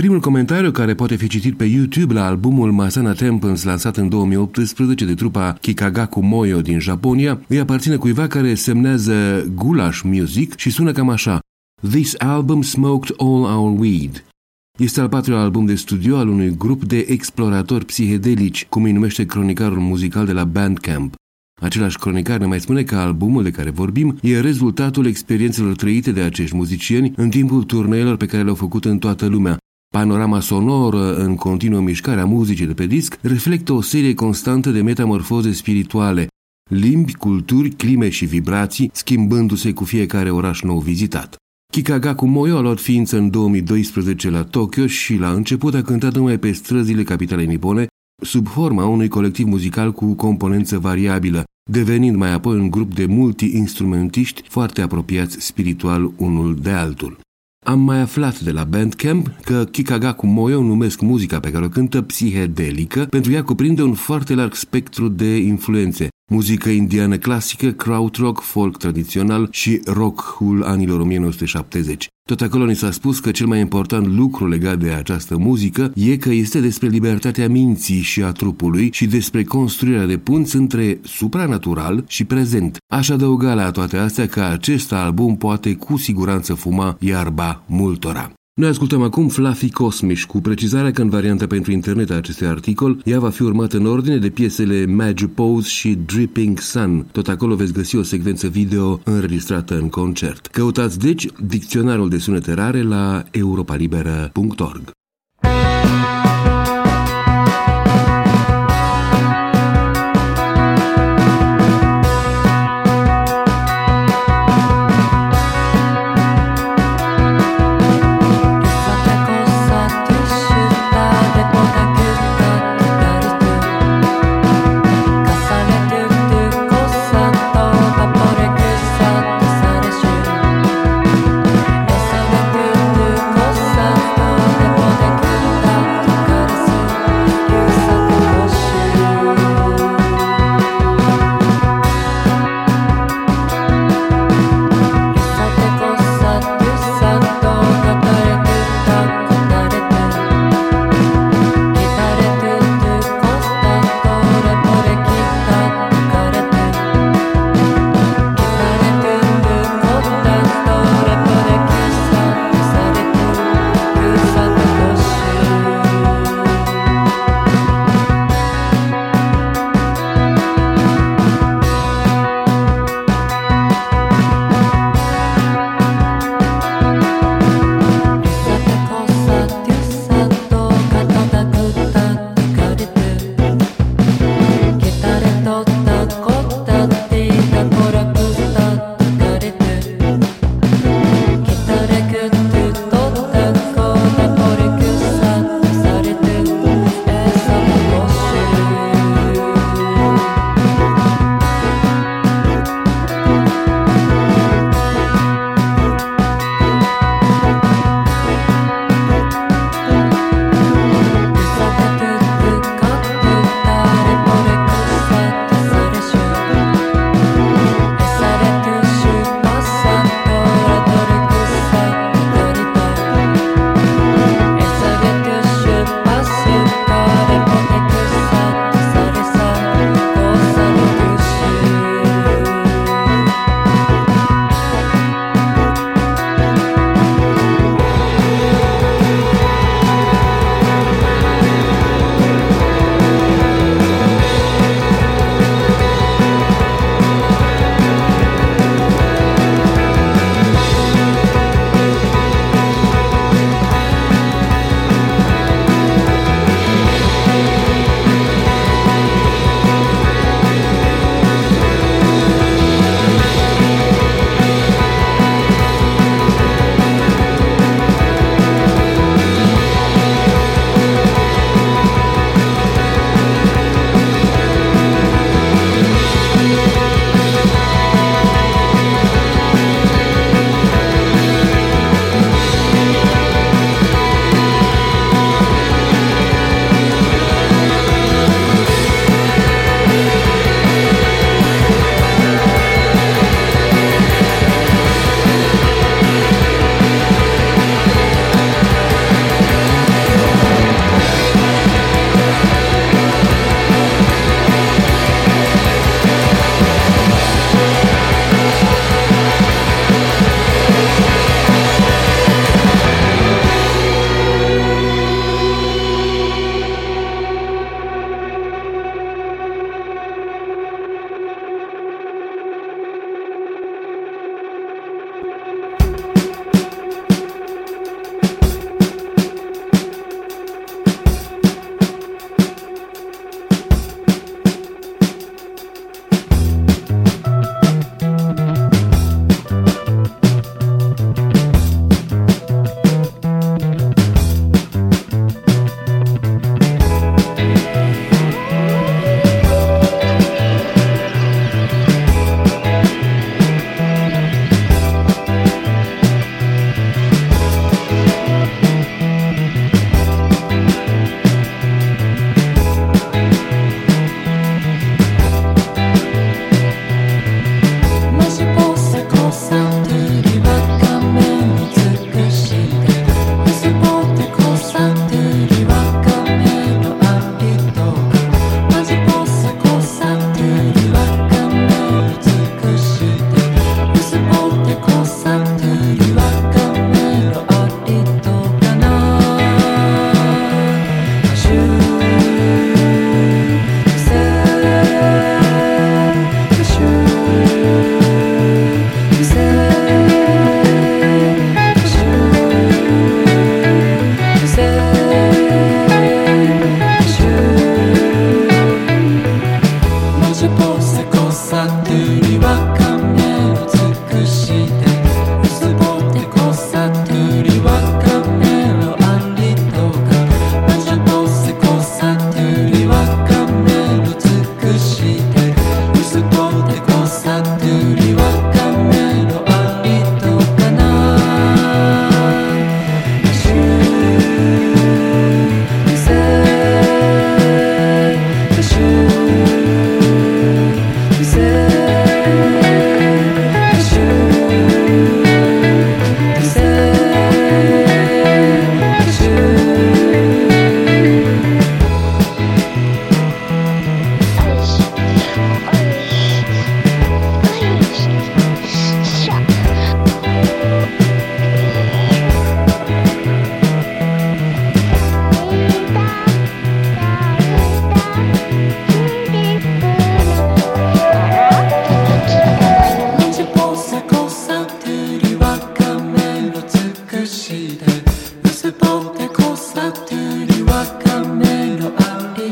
Primul comentariu care poate fi citit pe YouTube la albumul Masana Temples lansat în 2018 de trupa Kikagaku Moyo din Japonia îi aparține cuiva care semnează Gulash Music și sună cam așa This album smoked all our weed. Este al patrulea album de studio al unui grup de exploratori psihedelici, cum îi numește cronicarul muzical de la Bandcamp. Același cronicar ne mai spune că albumul de care vorbim e rezultatul experiențelor trăite de acești muzicieni în timpul turneelor pe care le-au făcut în toată lumea, Panorama sonoră în continuă mișcare a muzicii de pe disc reflectă o serie constantă de metamorfoze spirituale, limbi, culturi, clime și vibrații, schimbându-se cu fiecare oraș nou vizitat. Kikagaku Moyo a luat ființă în 2012 la Tokyo și la început a cântat numai pe străzile capitalei nipone, sub forma unui colectiv muzical cu componență variabilă, devenind mai apoi un grup de multi-instrumentiști foarte apropiați spiritual unul de altul. Am mai aflat de la Bandcamp că Kikagaku Moyo numesc muzica pe care o cântă psihedelică pentru ea cuprinde un foarte larg spectru de influențe, muzică indiană clasică, krautrock, folk tradițional și rock-ul anilor 1970. Tot acolo ni s-a spus că cel mai important lucru legat de această muzică e că este despre libertatea minții și a trupului și despre construirea de punți între supranatural și prezent. Aș adăuga la toate astea că acest album poate cu siguranță fuma iarba multora. Noi ascultăm acum Fluffy Cosmish, cu precizarea că în varianta pentru internet a acestui articol, ea va fi urmată în ordine de piesele Magic Pose și Dripping Sun. Tot acolo veți găsi o secvență video înregistrată în concert. Căutați deci dicționarul de sunete rare la europalibera.org.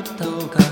きと